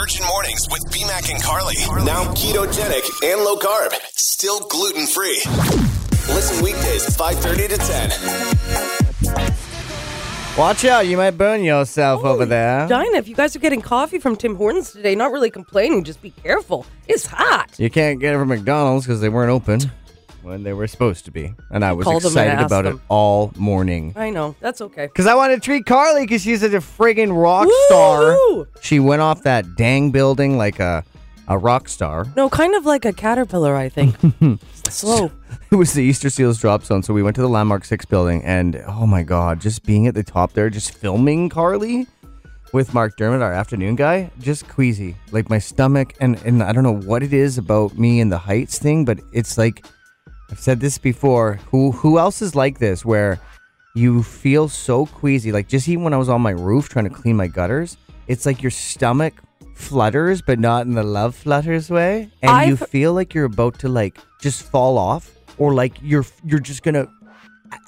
Virgin Mornings with BMAC and Carly. Now ketogenic and low carb. Still gluten free. Listen weekdays 5:30 to 10. Watch out, you might burn yourself over there. Dinah, if you guys are getting coffee from Tim Hortons today, not really complaining, just be careful. It's hot. You can't get it from McDonald's because they weren't open when they were supposed to be. And I was Call them and excited ask about them. it all morning. I know. That's okay. Because I wanted to treat Carly because she's such a friggin' rock star. Woo! She went off that dang building like a, a rock star. No, kind of like a caterpillar, I think. Slow. It was the Easter Seals drop zone, so we went to the Landmark 6 building, and oh my god, just being at the top there, just filming Carly with Mark Dermott, our afternoon guy, just queasy. Like my stomach, and, and I don't know what it is about me and the heights thing, but it's like, I've said this before, who, who else is like this, where you feel so queasy, like just even when I was on my roof trying to clean my gutters, it's like your stomach flutters, but not in the love flutters way, and you I've- feel like you're about to like just fall off, or like you're you're just gonna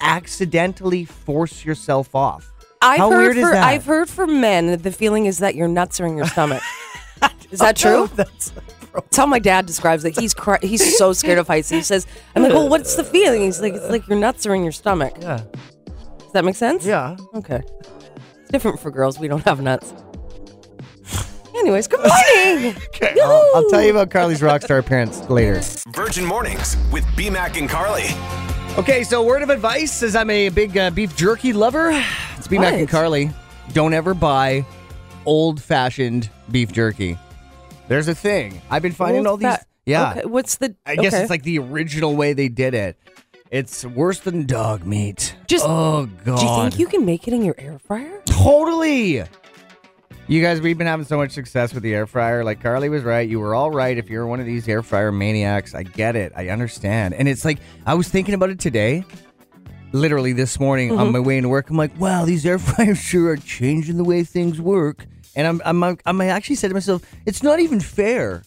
accidentally force yourself off. I've How heard weird is for that? I've heard from men that the feeling is that your nuts are in your stomach. is that true? That's That's how my dad describes it. He's cry- he's so scared of heights. He says, "I'm like, well, what's the feeling?" He's like, "It's like your nuts are in your stomach." yeah, Does that make sense? yeah. Okay. It's different for girls. We don't have nuts. Anyways, good morning. Okay, I'll, I'll tell you about Carly's rockstar appearance later. Virgin Mornings with BMAC and Carly. Okay, so word of advice is I'm a big uh, beef jerky lover. It's B Mac and Carly. Don't ever buy old fashioned beef jerky. There's a thing. I've been finding all these. fat- Yeah. Okay, what's the? I guess okay. it's like the original way they did it. It's worse than dog meat. Just- oh god. Do you think you can make it in your air fryer? Totally. You guys, we've been having so much success with the air fryer. Like Carly was right. You were all right. If you're one of these air fryer maniacs, I get it. I understand. And it's like I was thinking about it today. Literally this morning on mm-hmm. my way into work, I'm like, wow, these air fryers sure are changing the way things work. And I'm, I'm, I'm I actually said to myself, it's not even fair.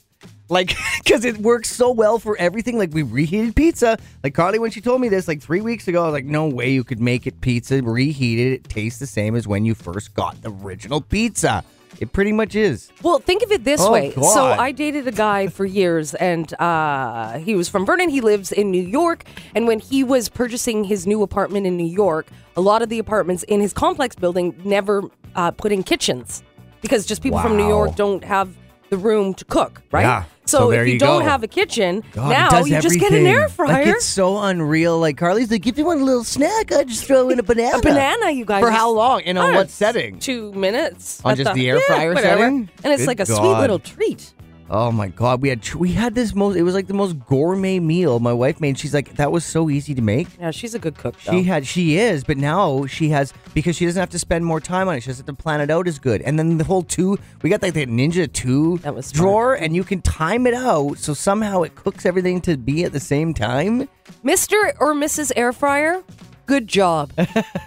Like, because it works so well for everything. Like, we reheated pizza. Like, Carly, when she told me this like three weeks ago, I was like, no way you could make it pizza, reheated it, tastes the same as when you first got the original pizza. It pretty much is. Well, think of it this Oh, way. So I dated a guy for years, and uh, he was from Vernon. He lives in New York, and when he was purchasing his new apartment in New York, a lot of the apartments in his complex building never uh, put in kitchens because just people from New York don't have the room to cook, right? Yeah. So, So if you, you don't go. have a kitchen, God, now you just get an air fryer. Like, it's so unreal. Like, Carly's like, if you want a little snack, I just throw in a banana. a banana, you guys. For how long? And on ah, what setting? Two minutes. On just the air yeah, fryer whatever. setting? And it's Good like a sweet little treat. Oh my god, we had we had this most. It was like the most gourmet meal my wife made. She's like, that was so easy to make. Yeah, she's a good cook. Though. She had, she is, but now she has because she doesn't have to spend more time on it. She doesn't have to plan it out as good. And then the whole two, we got like the Ninja Two That was smart. drawer, and you can time it out so somehow it cooks everything to be at the same time. Mr. or Mrs. Air Fryer, good job.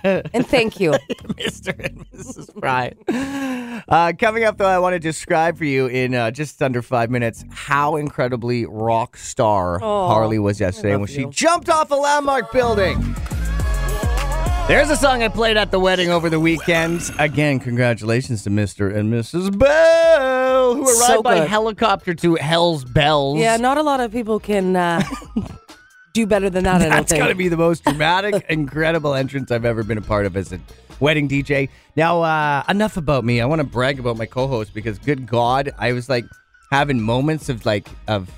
and thank you. Mr. and Mrs. Fry. Uh, coming up, though, I want to describe for you in uh, just under five minutes how incredibly rock star Aw, Harley was yesterday when she jumped off a landmark building. There's a song I played at the wedding over the weekend. Again, congratulations to Mr. and Mrs. Bell, who arrived So by helicopter to Hell's Bells. Yeah, not a lot of people can uh, do better than that, I don't That's think. got to be the most dramatic, incredible entrance I've ever been a part of as a wedding DJ. Now, uh, enough about me. I want to brag about my co-host because, good God, I was like having moments of like of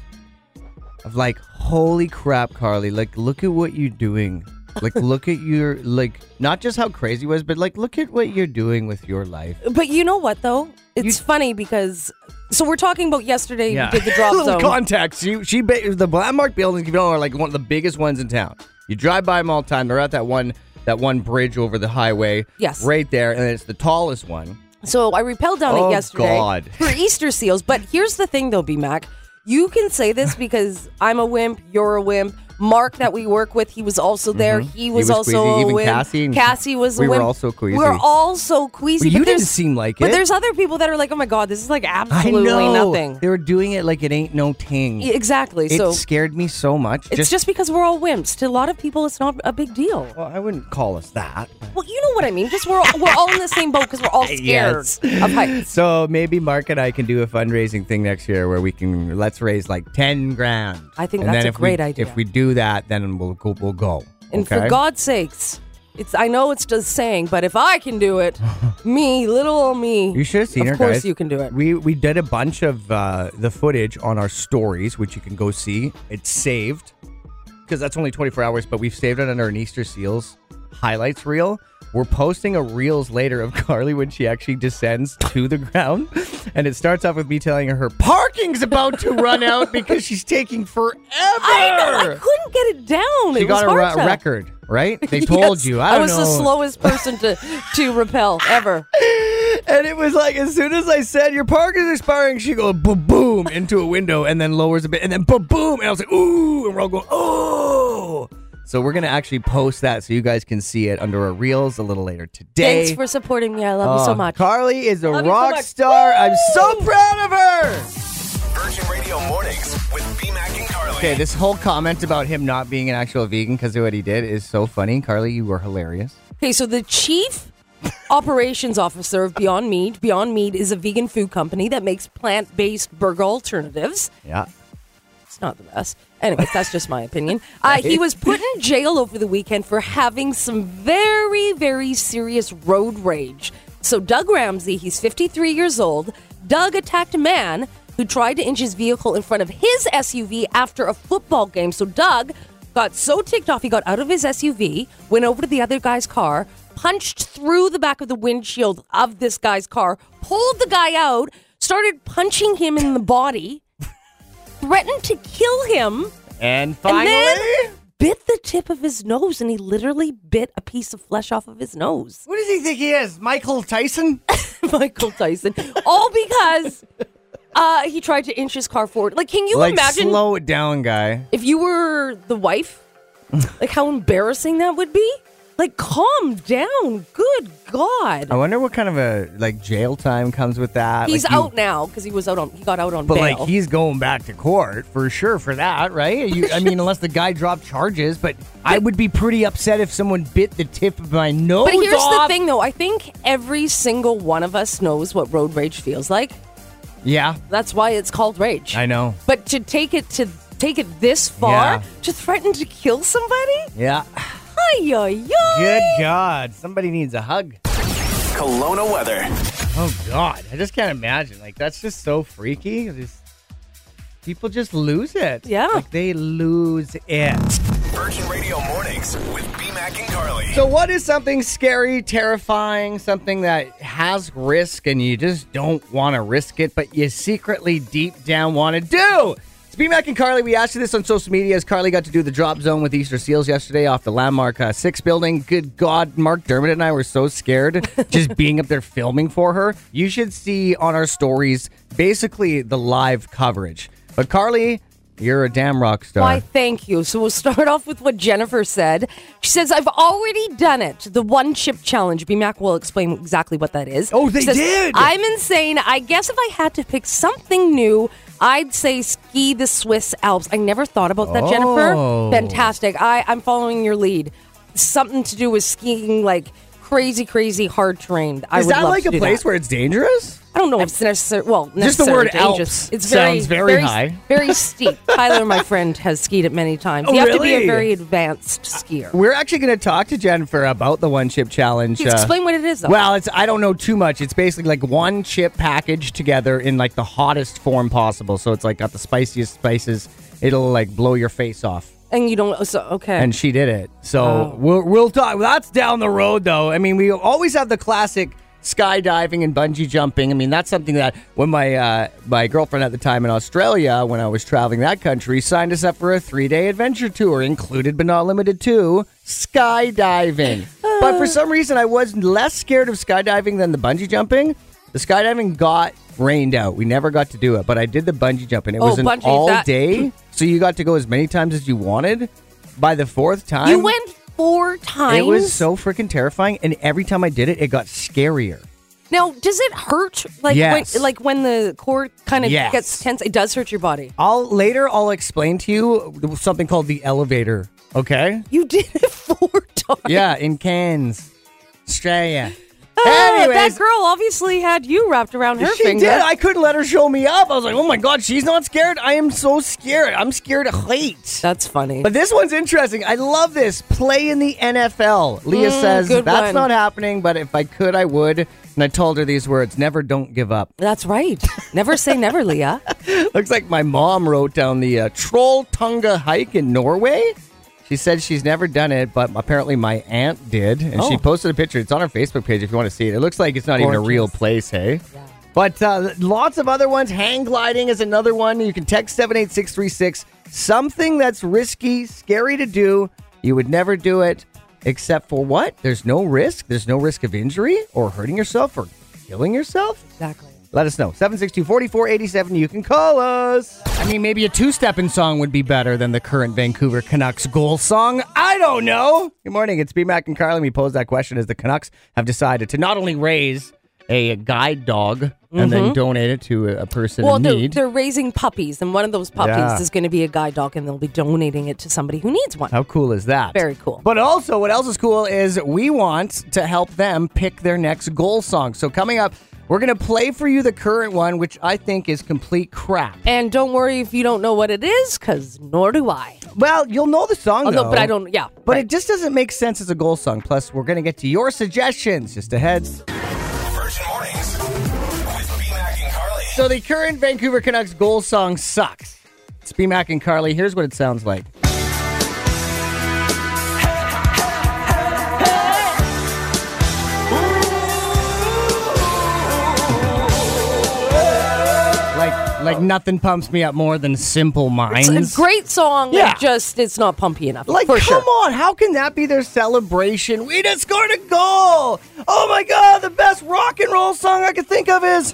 of like, holy crap, Carly! Like, look at what you're doing. Like, look at your like not just how crazy it was, but like, look at what you're doing with your life. But you know what, though? It's funny because. So we're talking about yesterday. We did the drop Little zone. context. She, she, ba- the landmark buildings, you know, are like one of the biggest ones in town. You drive by them all the time. They're at that one, that one bridge over the highway. Yes. right there, and it's the tallest one. So I repelled down Oh, it yesterday God. for Easter seals. But here's the thing, though, B Mac. You can say this because I'm a wimp, you're a wimp. Mark that we work with, he was also there. He was, Mm-hmm. was also Even. Cassie and- Cassie was we were also queasy. We were all so queasy. Well, you didn't seem like But it. But there's other people that are like, oh my god, this is like absolutely nothing. They were doing it like it ain't no ting. Exactly. It so scared me so much. it's just, because we're all wimps. To a lot of people, it's not a big deal. well, I wouldn't call us that. Well, you know what I mean. Just we're we're all in the same boat because we're all scared Yes. of heights. So maybe Mark and I can do a fundraising thing next year where we can let's raise like ten grand. I think And that's a if we- great idea. If we do that, then we'll go. We'll go. And okay? for God's sakes, it's I know it's just saying, but if I can do it, me, little old me, You should have seen of her, course guys. you can do it. We we did a bunch of uh, the footage on our stories, which you can go see. It's saved because that's only 24 hours, but we've saved it under an Easter Seals highlights reel. We're posting a reels later of Carly when she actually descends to the ground, and it starts off with me telling her her parking's about to run out because she's taking forever. I know I couldn't get it down. She it got a record, right? They told Yes, you. I, don't was know. the slowest person to to repel ever. And it was like as soon as I said your park is expiring, she goes boom boom into a window and then lowers a bit and then boom boom and I was like ooh and we're all going oh. So we're gonna actually post that so you guys can see it under our reels a little later today. Thanks for supporting me. I love you so Oh, much. Carly is a Love you so rock much. star. I'm so proud of her. Virgin Radio Mornings with BMAC and Carly. Okay, this whole comment about him not being an actual vegan because of what he did is so funny. Carly, you were hilarious. Okay, so the chief operations officer of Beyond Meat, Beyond Meat is a vegan food company that makes plant-based burger alternatives. Yeah. It's not the best. Anyways, that's just my opinion. Uh, he was put in jail over the weekend for having some very, very serious road rage. So, Doug Ramsey, he's 53 years old. Doug attacked a man who tried to inch his vehicle in front of his SUV after a football game. So, Doug got so ticked off, he got out of his SUV, went over to the other guy's car, punched through the back of the windshield of this guy's car, pulled the guy out, started punching him in the body threatened to kill him And and finally, then bit the tip of his nose and he literally bit a piece of flesh off of his nose. what does he think he is? Michael Tyson? Michael Tyson. All because uh, he tried to inch his car forward. Like, can you like imagine slow it down, guy. if you were the wife? Like how embarrassing that would be? Like, calm down. Good God. I wonder what kind of a like jail time comes with that. He's Like, you- out now because he was out on he got out on But bail. like he's going back to court for sure for that, right? You, I mean, unless the guy dropped charges, but I would be pretty upset if someone bit the tip of my nose. but here's the off. thing though, I think every single one of us knows what road rage feels like. Yeah, That's why it's called rage. I know. But to take it to take it this far, Yeah. to threaten to kill somebody? Yeah. Good God, somebody needs a hug. Kelowna weather. Oh God, I just can't imagine. Like that's just so freaky. Just people just lose it. Yeah. like they lose it. Virgin Radio Mornings with BMAC and Carly. So, what is something scary, terrifying, something that has risk and you just don't want to risk it, but you secretly deep down want to do? It's B Mac and Carly. We asked you this on social media as Carly got to do the drop zone with Easter Seals yesterday off the Landmark uh, 6 building. Good God, Mark Dermott and I were so scared just being up there filming for her. You should see on our stories basically the live coverage. But, Carly, you're a damn rock star. Why, thank you. So we'll start off with what Jennifer said. She says, I've already done it. The one chip challenge. BMAC will explain exactly what that is. Oh, they She says, did? I'm insane. I guess if I had to pick something new, I'd say ski the Swiss Alps. I never thought about that, Oh. Jennifer. Fantastic. I, I'm following your lead. Something to do with skiing, like crazy, crazy hard terrain. I is would that love like to a do place that. where it's dangerous? I don't know if it's necessary. Well, Just the word dangerous. Alps It's very, sounds very high. very steep. Tyler, my friend, has skied it many times. Oh, you have to be a very advanced skier. We're actually going to talk to Jennifer about the one chip challenge. uh, Explain what it is, though. Well, it's I don't know too much. It's basically like one chip packaged together in like the hottest form possible. So it's like got the spiciest spices. It'll like blow your face off. and you don't. So okay. And she did it. So Oh. we'll we'll talk. That's down the road though. I mean, we always have the classic skydiving and bungee jumping. I mean, that's something that when my uh, my girlfriend at the time in Australia, when I was traveling that country, signed us up for a three day adventure tour, included but not limited to skydiving. but for some reason, I was less scared of skydiving than the bungee jumping. The skydiving got rained out. We never got to do it, but I did the bungee jumping. It Oh, was an bungee, all that- day, so you got to go as many times as you wanted. by the fourth time, You went four times. It was so freaking terrifying, and every time I did it, it got scarier. Now, does it hurt? Like Yes. when, like when the cord kind of Yes. gets tense, it does hurt your body. I'll later. I'll explain to you something called the elevator. Okay. You did it four times. Yeah, in Cairns, Australia. Ah, Anyways, that girl obviously had you wrapped around her she finger. did. I couldn't let her show me up. I was like, oh my god, she's not scared. I am so scared. I'm scared of heights. That's funny. But this one's interesting. I love this. Play in the NFL. Leah Mm, says that's one. not happening, but if I could, I would. And I told her these words: "Never, don't give up." That's right. Never say never, Leah. Looks like my mom wrote down the uh, Trolltunga hike in Norway. She said she's never done it, but apparently my aunt did, and she Oh. posted a picture. It's on her Facebook page if you want to see it. It looks like it's not even a real place, hey? But uh, lots of other ones. Hang gliding is another one. You can text 78636. Something that's risky, scary to do. You would never do it, except for what? There's no risk. There's no risk of injury or hurting yourself or killing yourself. Exactly. Let us know. 762-4487. You can call us. I mean, maybe a two-stepping song would be better than the current Vancouver Canucks goal song. I don't know. Good morning. It's B Mac and Carly. We posed that question as the Canucks have decided to not only raise a guide dog and then mm-hmm. donate it to a person Well, in they're, need. they're raising puppies, and one of those puppies Yeah. is going to be a guide dog, and they'll be donating it to somebody who needs one. How cool is that? Very cool. But also, what else is cool is we want to help them pick their next goal song. So coming up, we're going to play for you the current one, which I think is complete crap. And don't worry if you don't know what it is, because nor do I. Well, you'll know the song, Oh, no, but I don't. Yeah, But right. it just doesn't make sense as a goal song. Plus, we're going to get to your suggestions just ahead. Virgin Mornings with B-Mac and Carly. So, the current Vancouver Canucks goal song sucks. It's B Mac and Carly. Here's what it sounds like. Like, nothing pumps me up more than Simple Minds. it's a great song. Yeah. Yeah. just it's not pumpy enough. Like, for come sure. on, how can that be their celebration? We just scored a goal! Oh my god, the best rock and roll song I could think of is.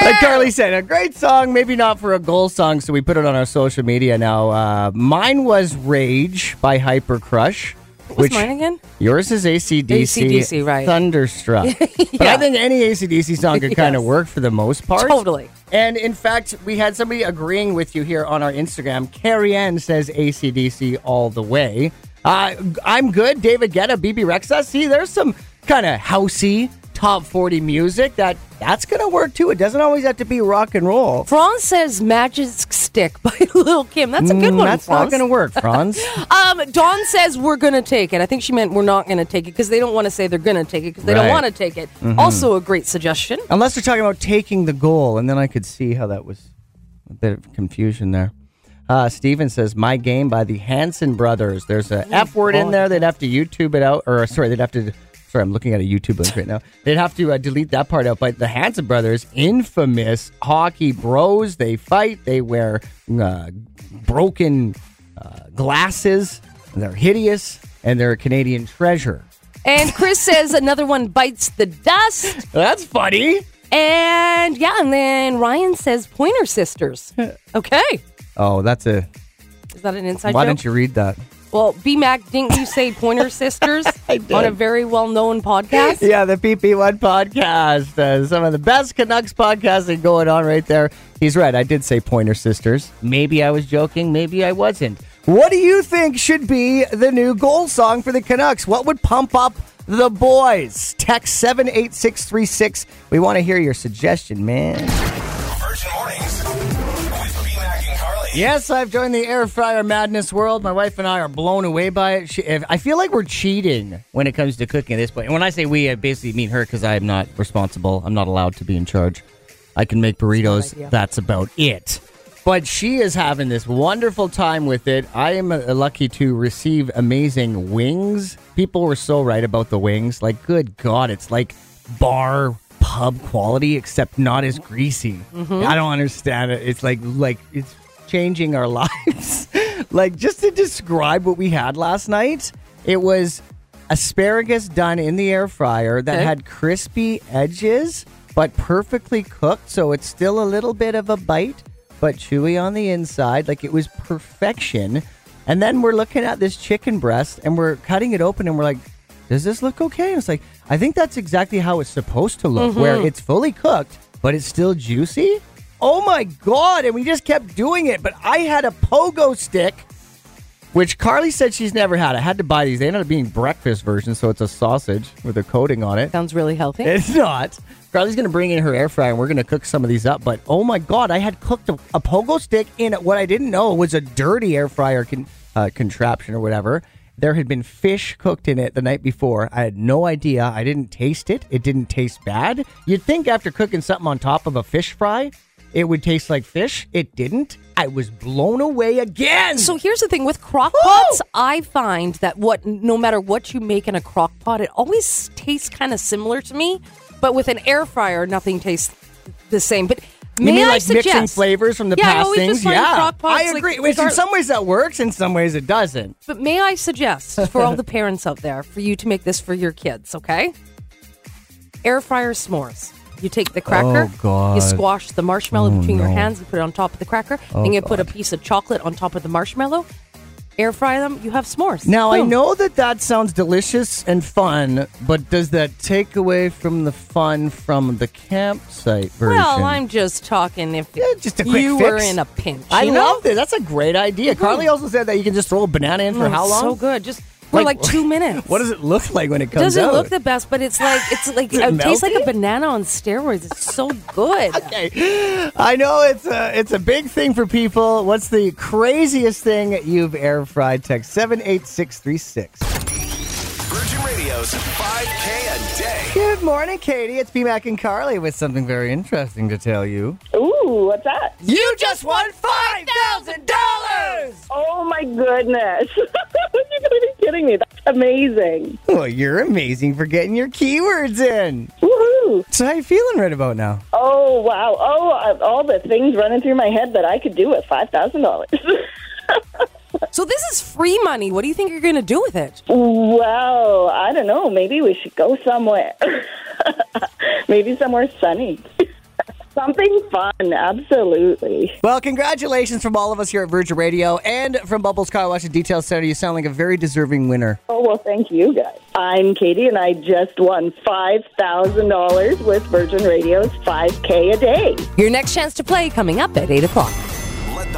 Like Carly said, a great song, maybe not for a goal song, so we put it on our social media now. Uh, mine was Rage by Hyper Crush. What's mine again? Yours is ACDC. AC/DC, right. Thunderstruck. But I think any AC/DC song could kind of work for the most part. Totally. And in fact, we had somebody agreeing with you here on our Instagram. Carrie Ann says AC/DC all the way. Uh, I'm good. David Guetta, Bebe Rexha. See, there's some kind of housey top 40 music that that's going to work too. It doesn't always have to be rock and roll. Franz says "Magic Stick" by Lil Kim. That's a good Mm, one. That's not going to work, Franz. Um, Dawn says we're gonna take it. I think she meant we're not gonna take it because they don't want to say they're gonna take it because they Right. don't want to take it. Also, a great suggestion. Unless they're talking about taking the goal, and then I could see how that was a bit of confusion there. Uh, Steven says, My Game by the Hanson Brothers. There's a F word in there. They'd have to YouTube it out. Or, sorry, they'd have to. Sorry, I'm looking at a YouTube link right now. They'd have to uh, delete that part out. But the Hanson Brothers, infamous hockey bros. They fight. They wear uh, broken uh, glasses. They're hideous. And they're a Canadian treasure. And Chris says another one bites the dust. That's funny. And yeah, and then Ryan says Pointer Sisters. Okay, Oh, that's a. is that an inside Why joke? didn't you read that? Well, B Mac, didn't you say Pointer Sisters on a very well known podcast? Yeah, the PP1 podcast. Uh, some of the best Canucks podcasting going on right there. He's right. I did say Pointer Sisters. Maybe I was joking. Maybe I wasn't. What do you think should be the new goal song for the Canucks? What would pump up the boys? Text 78636. We want to hear your suggestion, man. Yes, I've joined the air fryer madness world. My wife and I are blown away by it. She, if, I feel like we're cheating when it comes to cooking at this point. And when I say we, I basically mean her because I'm not responsible. I'm not allowed to be in charge. I can make burritos. idea. That's about it. But she is having this wonderful time with it. I am uh, lucky to receive amazing wings. People were so right about the wings. Like, good God, it's like bar pub quality, except not as greasy. I don't understand it. It's like like it's changing our lives. like just to describe what we had last night, it was asparagus done in the air fryer that Okay. had crispy edges but perfectly cooked, so it's still a little bit of a bite. but chewy on the inside. Like it was perfection. And then we're looking at this chicken breast and we're cutting it open and we're like, does this look okay? And it's like, I think that's exactly how it's supposed to look, where mm-hmm. it's fully cooked, but it's still juicy. Oh my God. And we just kept doing it. But I had a pogo stick which Carly said she's never had. I had to buy these. They ended up being breakfast versions, so it's a sausage with a coating on it. Sounds really healthy. It's not. Carly's going to bring in her air fryer and we're going to cook some of these up. But oh my God, I had cooked a, a pogo stick in what I didn't know was a dirty air fryer con, uh, contraption or whatever. There had been fish cooked in it the night before. I had no idea. I didn't taste it. It didn't taste bad. You'd think after cooking something on top of a fish fry, it would taste like fish. It didn't. I was blown away again. So here's the thing with crock pots, I find that what no matter what you make in a crock pot, it always tastes kind of similar to me. But with an air fryer, nothing tastes the same. But You may mean I like mixing suggest, flavors from the yeah, past things? just find yeah, crock pots, I like, agree. Which in some ways that works, in some ways it doesn't. But may I suggest for all the parents out there for you to make this for your kids, okay? Air fryer s'mores. You take the cracker, Oh, God. you squash the marshmallow oh, between your no. Oh, hands, you put it on top of the cracker, oh, and you put a piece of chocolate on top of the marshmallow. Air fry them, you have s'mores. Now I know that that sounds delicious and fun, but does that take away from the fun from the campsite version? Well, I'm just talking if Yeah, just a quick you were in a pinch. I know? love this. That's a great idea. Mm-hmm. Carly also said that you can just throw a banana in for Oh, how long? So good. Just for like, two minutes. What does it look like when it comes out? doesn't out? look the best, but it's like it's like it it tastes like a banana on steroids. It's so good. Okay. I know it's a it's a big thing for people. What's the craziest thing you've air fried? Text seven eight six three six. Virgin 5K a day. Good morning, Katie. It's B Mac and Carly with something very interesting to tell you. Ooh, what's that? You just won five thousand dollars. Oh my goodness. you gotta be kidding me. That's amazing. Well, you're amazing for getting your keywords in. Woohoo. So how you feeling right about now? Oh, wow. Oh, all the things running through my head that I could do with $5,000. So this is free money. What do you think you're going to do with it? well, I don't know. Maybe we should go somewhere. Maybe somewhere sunny. Something fun. Absolutely. Well, congratulations from all of us here at Virgin Radio and from Bubbles Car Wash and Detail Center. You sound like a very deserving winner. Oh, well, thank you guys. I'm Katie, and I just won $5,000 with Virgin Radio's 5K a day. Your next chance to play coming up at 8 o'clock.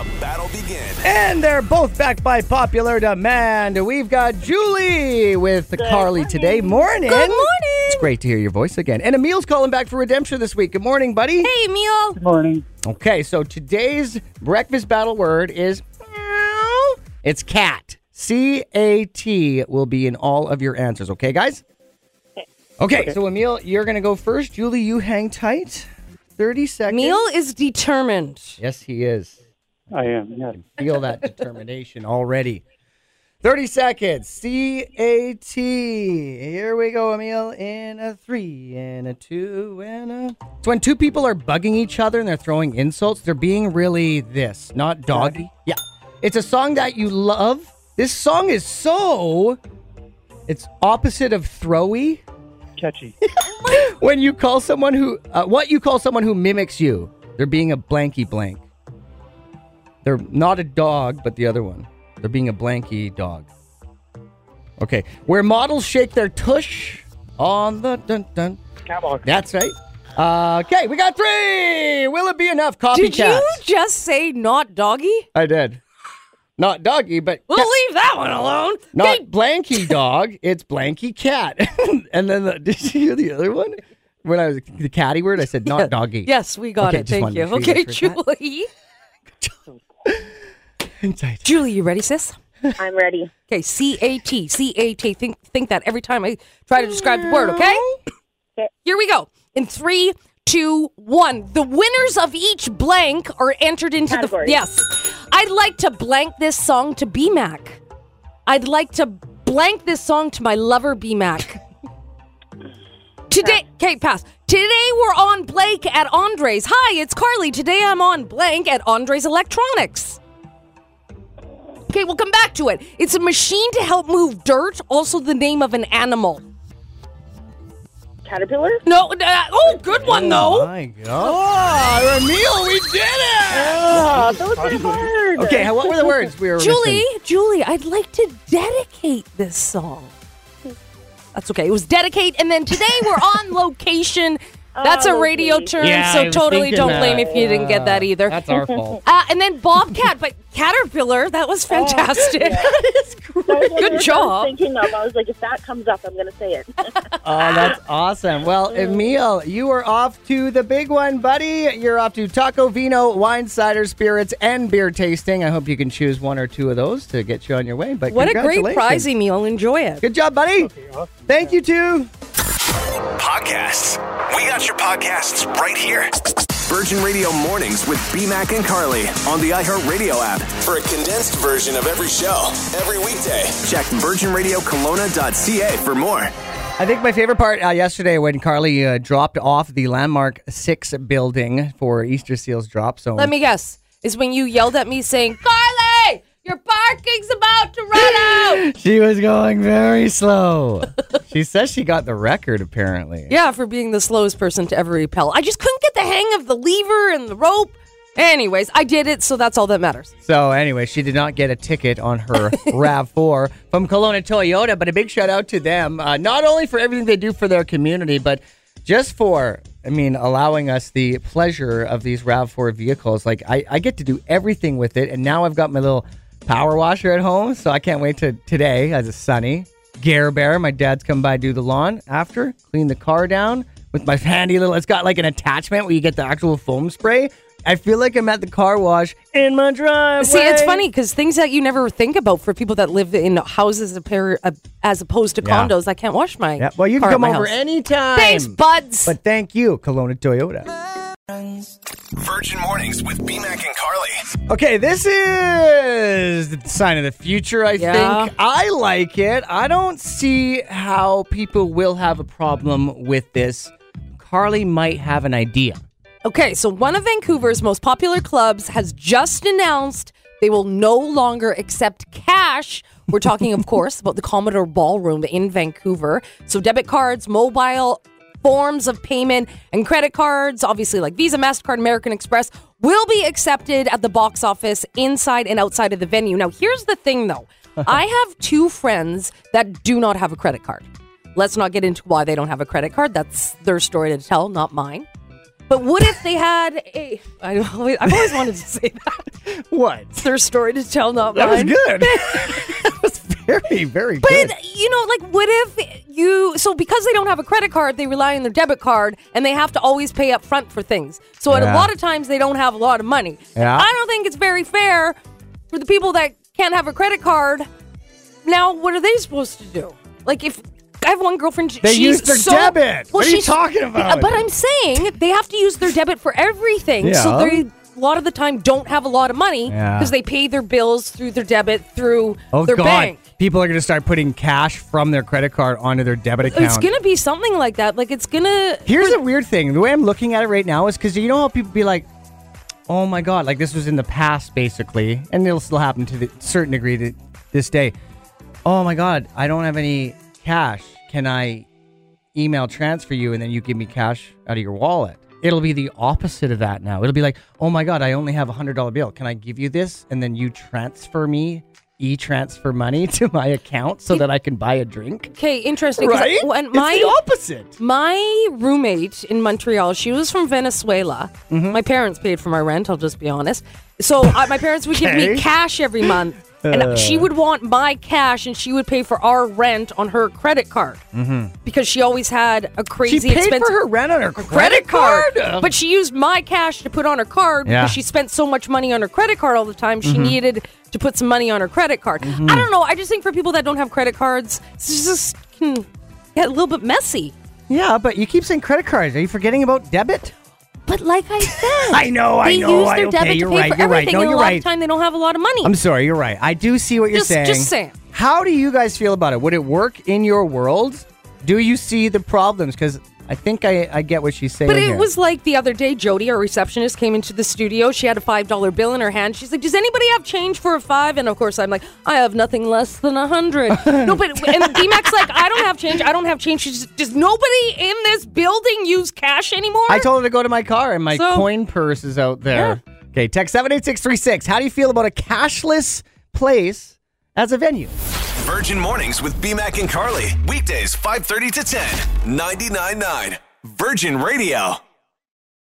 Let the battle begin. And they're both backed by popular demand. We've got Julie with Carly today. Morning. Good morning. It's great to hear your voice again. And Emil's calling back for redemption this week. Good morning, buddy. Hey, Emil. Good morning. Okay, so today's breakfast battle word is meow. It's cat. C A T will be in all of your answers. Okay, guys? Okay, so Emil, you're going to go first. Julie, you hang tight. 30 seconds. Emil is determined. Yes, he is. I am, yes. Feel that determination already. 30 seconds. C A T. Here we go, Emil. In a three, and a two, and a. It's when two people are bugging each other and they're throwing insults. They're being really this, not doggy. Yeah. It's a song that you love. This song is so. It's opposite of throwy. Catchy. When you call someone who. Uh, what you call someone who mimics you. They're being a blanky blank. They're not a dog, but the other one. They're being a blanky dog. Okay. Where models shake their tush on the dun dun. Catwalk. That's right. Uh, okay, we got three. Will it be enough? Copycat. Did you just say not doggy? I did. Not doggy, but We'll cat- leave that one alone. not Okay. blanky dog. It's blanky cat. and then the, did you hear the other one? When I was the catty word, I said not doggy. Yes, we got Okay, it. Thank you. to make sure you Okay, Julie. Inside. Julie, you ready, sis? I'm ready. Okay, C A T. C A T. Think think that every time I try to describe the word, okay? Okay. Here we go. In three, two, one. The winners of each blank are entered into Categories. the Yes. I'd like to blank this song to BMAC. I'd like to blank this song to my lover BMAC. Today, okay, pass. Today we're on Blake at Andres. Hi, it's Carly. Today I'm on blank at Andres Electronics. Okay, we'll come back to it. It's a machine to help move dirt, also the name of an animal. Caterpillar. No, uh, oh, good one though. My God. Oh, Emil, we did it. Oh, those are hard. Okay, what were the words we were Julie, missing? Julie, I'd like to dedicate this song. That's okay. It was dedicate, and then today we're on location. That's a Oh, radio okay. term, Yeah, so totally don't that. blame if you didn't get that either. That's our fault. Uh, and then Bobcat, but Caterpillar, that was fantastic. That was one of the Good words I job. was thinking of. I was like, if that comes up, I'm going to say it. Oh, that's awesome. Well, Emil, you are off to the big one, buddy. You're off to Taco Vino, wine, cider, spirits, and beer tasting. I hope you can choose one or two of those to get you on your way. But what a great congratulations. prize meal. Enjoy it. Good job, buddy. Thank you, too. Podcasts. We got your podcasts right here. Virgin Radio Mornings with BMAC and Carly on the iHeartRadio app. For a condensed version of every show, every weekday, check virginradiokelowna.ca for more. I think my favorite part uh, yesterday when Carly uh, dropped off the Landmark 6 building for Easter Seals drop zone. Let me guess. Is when you yelled at me saying, Carly, your parking's about to run out. She was going very slow. she says she got the record, apparently. yeah, for being the slowest person to ever repel. I just couldn't get the hang of the lever and the rope. Anyways, I did it, so that's all that matters. So anyway, she did not get a ticket on her RAV4 from Kelowna Toyota, but a big shout out to them, uh, not only for everything they do for their community, but just for, I mean, allowing us the pleasure of these RAV4 vehicles. Like I, I get to do everything with it, and now I've got my little power washer at home, so I can't wait to today as it's sunny. Gare Bear, my dad's come by do the lawn after, clean the car down with my handy little. It's got like an attachment where you get the actual foam spray. I feel like I'm at the car wash in my driveway. See, it's funny because things that you never think about for people that live in houses uh, as opposed to Yeah. condos. I can't wash my Yeah, well, you can come over house. anytime. Thanks, buds. But thank you, Kelowna Toyota. Virgin Mornings with BMAC and Carly. Okay, this is the sign of the future, I Yeah. think. I like it. I don't see how people will have a problem with this. Carly might have an idea. Okay, so one of Vancouver's most popular clubs has just announced they will no longer accept cash. We're talking, of course, about the Commodore Ballroom in Vancouver. So debit cards, mobile forms of payment, and credit cards, obviously like Visa, MasterCard, American Express, will be accepted at the box office inside and outside of the venue. Now, here's the thing though. I have two friends that do not have a credit card. Let's not get into why they don't have a credit card. That's their story to tell, not mine. But what if they had a? I always, I've always wanted to say that. What? It's their story to tell, not That that was mine. good. that was very, very But good. you know, like, what if you? So because they don't have a credit card, they rely on their debit card, and they have to always pay up front for things. So at a lot of times, they don't have a lot of money. Yeah. I don't think it's very fair for the people that can't have a credit card. Now, what are they supposed to do? Like, if I have one girlfriend, They she's use their so, debit. Well, What are you talking about? But I'm saying they have to use their debit for everything. Yeah. So they a lot of the time don't have a lot of money Yeah. because they pay their bills through their debit through Oh, their God. bank. People are going to start putting cash from their credit card onto their debit account. It's gonna be something like that. Like it's gonna. Here's a weird thing. The way I'm looking at it right now is because you know how people be like, "Oh my god!" Like this was in the past, basically, and it'll still happen to a certain degree to this day. Oh my god, I don't have any cash. Can I email transfer you, and then you give me cash out of your wallet? It'll be the opposite of that now. It'll be like, "Oh my god, I only have a hundred dollar bill. Can I give you this, and then you transfer me?" E-transfer money to my account so that I can buy a drink. Okay, interesting. Right? When it's my the opposite. my roommate in Montreal, she was from Venezuela. Mm-hmm. My parents paid for my rent. I'll just be honest. So uh, my parents would give me cash every month, and Uh. she would want my cash, and she would pay for our rent on her credit card because she always had a crazy Mm-hmm. She paid expensive for her rent on her credit card. Uh, But she used my cash to put on her card Yeah. because she spent so much money on her credit card all the time. She needed to put some money on her credit card. I don't know. I just think for people that don't have credit cards, it's just can get a little bit messy. yeah, but you keep saying credit cards. Are you forgetting about debit? But like I said, I know, I they know, use I- their okay, debit you're to pay right, for you're right. everything, No, and a you're lot right. of time they don't have a lot of money. I'm sorry, you're right. I do see what you're Just- saying. just saying. How do you guys feel about it? Would it work in your world? Do you see the problems? Because I think I, I get what she's saying. But it here. was like the other day, Jody, our receptionist, came into the studio. She had a five dollar bill in her hand. She's like, "Does anybody have change for a five? And of course, I'm like, "I have nothing less than a hundred. no, but and BMAX like, "I don't have change. I don't have change." She's just, does nobody in this building use cash anymore? I told her to go to my car, and my So- coin purse is out there. Okay, text seven eight six three six. How do you feel about a cashless place as a venue? Virgin Mornings with BMAC and Carly. Weekdays 5:30 to 10. 99.9 Virgin Radio.